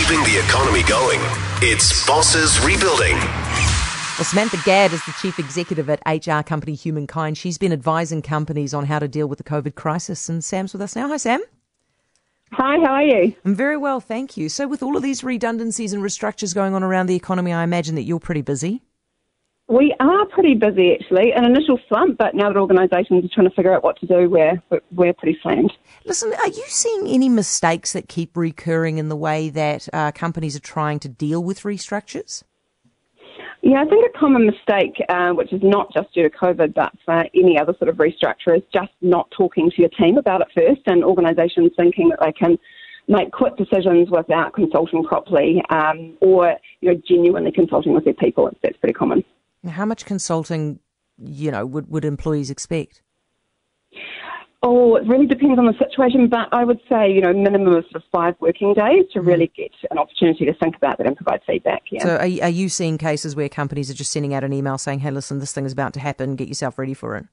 keeping the economy going. It's Bosses Rebuilding. Well, Samantha Gadd is the chief executive at HR company Humankind. She's been advising companies on how to deal with the COVID crisis. And Sam's with us now. Hi, Sam. Hi, how are you? I'm very well, thank you. So, with all of these redundancies and restructures going on around the economy, I imagine that you're pretty busy. We are pretty busy actually. An initial slump, but now that organisations are trying to figure out what to do, we're we're pretty slammed. Listen, are you seeing any mistakes that keep recurring in the way that uh, companies are trying to deal with restructures? Yeah, I think a common mistake, uh, which is not just due to COVID, but for any other sort of restructure, is just not talking to your team about it first, and organisations thinking that they can make quick decisions without consulting properly, um, or you know, genuinely consulting with their people. That's pretty common. How much consulting, you know, would, would employees expect? Oh, it really depends on the situation, but I would say, you know, minimum of sort of five working days to really mm. get an opportunity to think about that and provide feedback. Yeah. So, are, are you seeing cases where companies are just sending out an email saying, "Hey, listen, this thing is about to happen. Get yourself ready for it."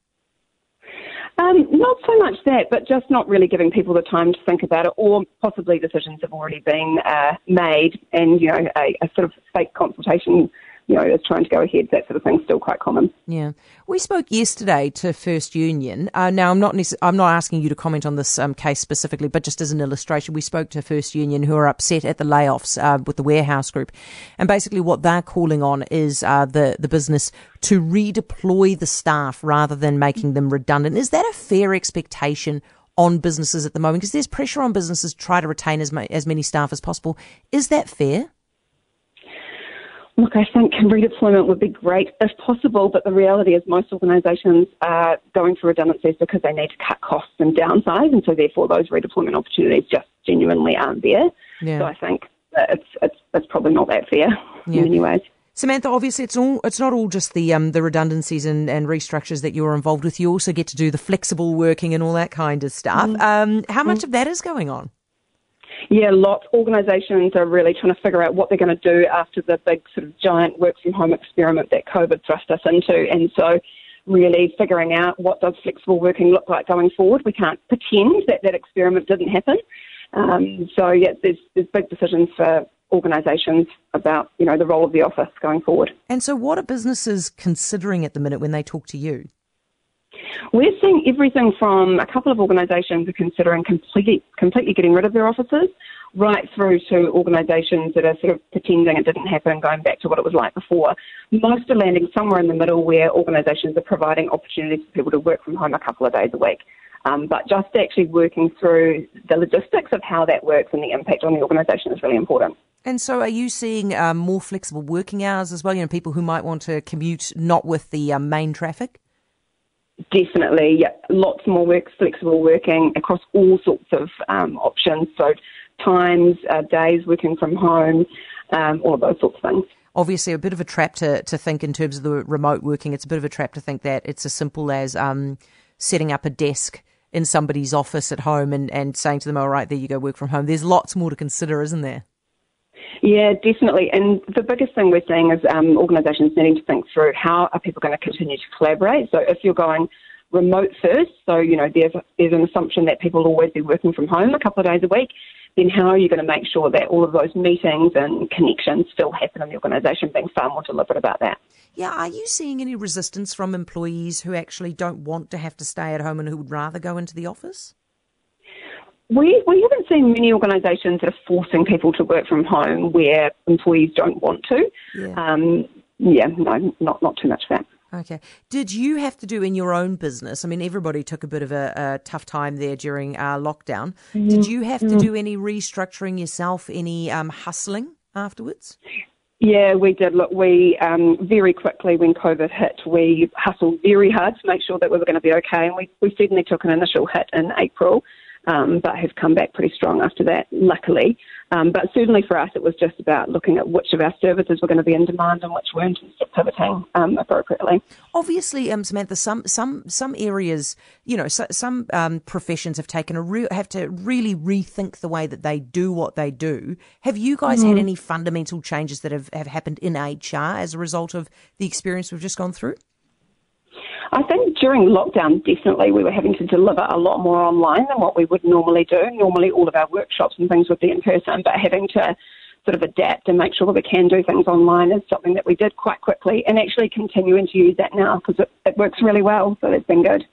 Um, not so much that, but just not really giving people the time to think about it, or possibly decisions have already been uh, made, and you know, a, a sort of fake consultation you know, is trying to go ahead, that sort of thing, still quite common. Yeah, we spoke yesterday to First Union. Uh, now, I'm not necess- I'm not asking you to comment on this um, case specifically, but just as an illustration, we spoke to First Union who are upset at the layoffs uh, with the warehouse group, and basically what they're calling on is uh, the the business to redeploy the staff rather than making them redundant. Is that a fair expectation? On businesses at the moment, because there's pressure on businesses to try to retain as, ma- as many staff as possible. Is that fair? Look, I think redeployment would be great if possible, but the reality is most organisations are going for redundancies because they need to cut costs and downsize, and so therefore those redeployment opportunities just genuinely aren't there. Yeah. So I think it's it's it's probably not that fair yeah. in many ways. Samantha, obviously, it's all it's not all just the um, the redundancies and, and restructures that you're involved with. You also get to do the flexible working and all that kind of stuff. Mm. Um, how much mm. of that is going on? Yeah, lots. Organisations are really trying to figure out what they're going to do after the big sort of giant work from home experiment that COVID thrust us into. And so, really figuring out what does flexible working look like going forward. We can't pretend that that experiment didn't happen. Um, so, yeah, there's, there's big decisions for organisations about you know the role of the office going forward. And so, what are businesses considering at the minute when they talk to you? We're seeing everything from a couple of organisations are considering completely, completely getting rid of their offices, right through to organisations that are sort of pretending it didn't happen, going back to what it was like before. Most are landing somewhere in the middle where organisations are providing opportunities for people to work from home a couple of days a week. Um, but just actually working through the logistics of how that works and the impact on the organisation is really important. And so, are you seeing um, more flexible working hours as well? You know, people who might want to commute not with the um, main traffic. Definitely, yeah. Lots more work, flexible working across all sorts of um, options. So times, uh, days working from home, um, all of those sorts of things. Obviously, a bit of a trap to, to think in terms of the remote working. It's a bit of a trap to think that it's as simple as um, setting up a desk in somebody's office at home and, and saying to them, all right, there you go, work from home. There's lots more to consider, isn't there? Yeah, definitely. And the biggest thing we're seeing is um, organisations needing to think through how are people going to continue to collaborate. So if you're going remote first, so you know there's there's an assumption that people will always be working from home a couple of days a week. Then how are you going to make sure that all of those meetings and connections still happen in the organisation? Being far more deliberate about that. Yeah, are you seeing any resistance from employees who actually don't want to have to stay at home and who would rather go into the office? We, we haven't seen many organisations that are forcing people to work from home where employees don't want to. Yeah, um, yeah no, not, not too much of that. Okay. Did you have to do in your own business? I mean, everybody took a bit of a, a tough time there during uh, lockdown. Mm-hmm. Did you have to mm-hmm. do any restructuring yourself, any um, hustling afterwards? Yeah, we did. Look, we um, very quickly when COVID hit, we hustled very hard to make sure that we were going to be okay, and we, we certainly took an initial hit in April um, but have come back pretty strong after that, luckily. Um, but certainly for us, it was just about looking at which of our services were going to be in demand and which weren't, and pivoting um, appropriately. Obviously, um, Samantha, some some some areas, you know, so, some um, professions have taken a real have to really rethink the way that they do what they do. Have you guys mm. had any fundamental changes that have, have happened in HR as a result of the experience we've just gone through? I think during lockdown, definitely we were having to deliver a lot more online than what we would normally do. Normally, all of our workshops and things would be in person, but having to sort of adapt and make sure that we can do things online is something that we did quite quickly and actually continuing to use that now because it, it works really well. So that's been good.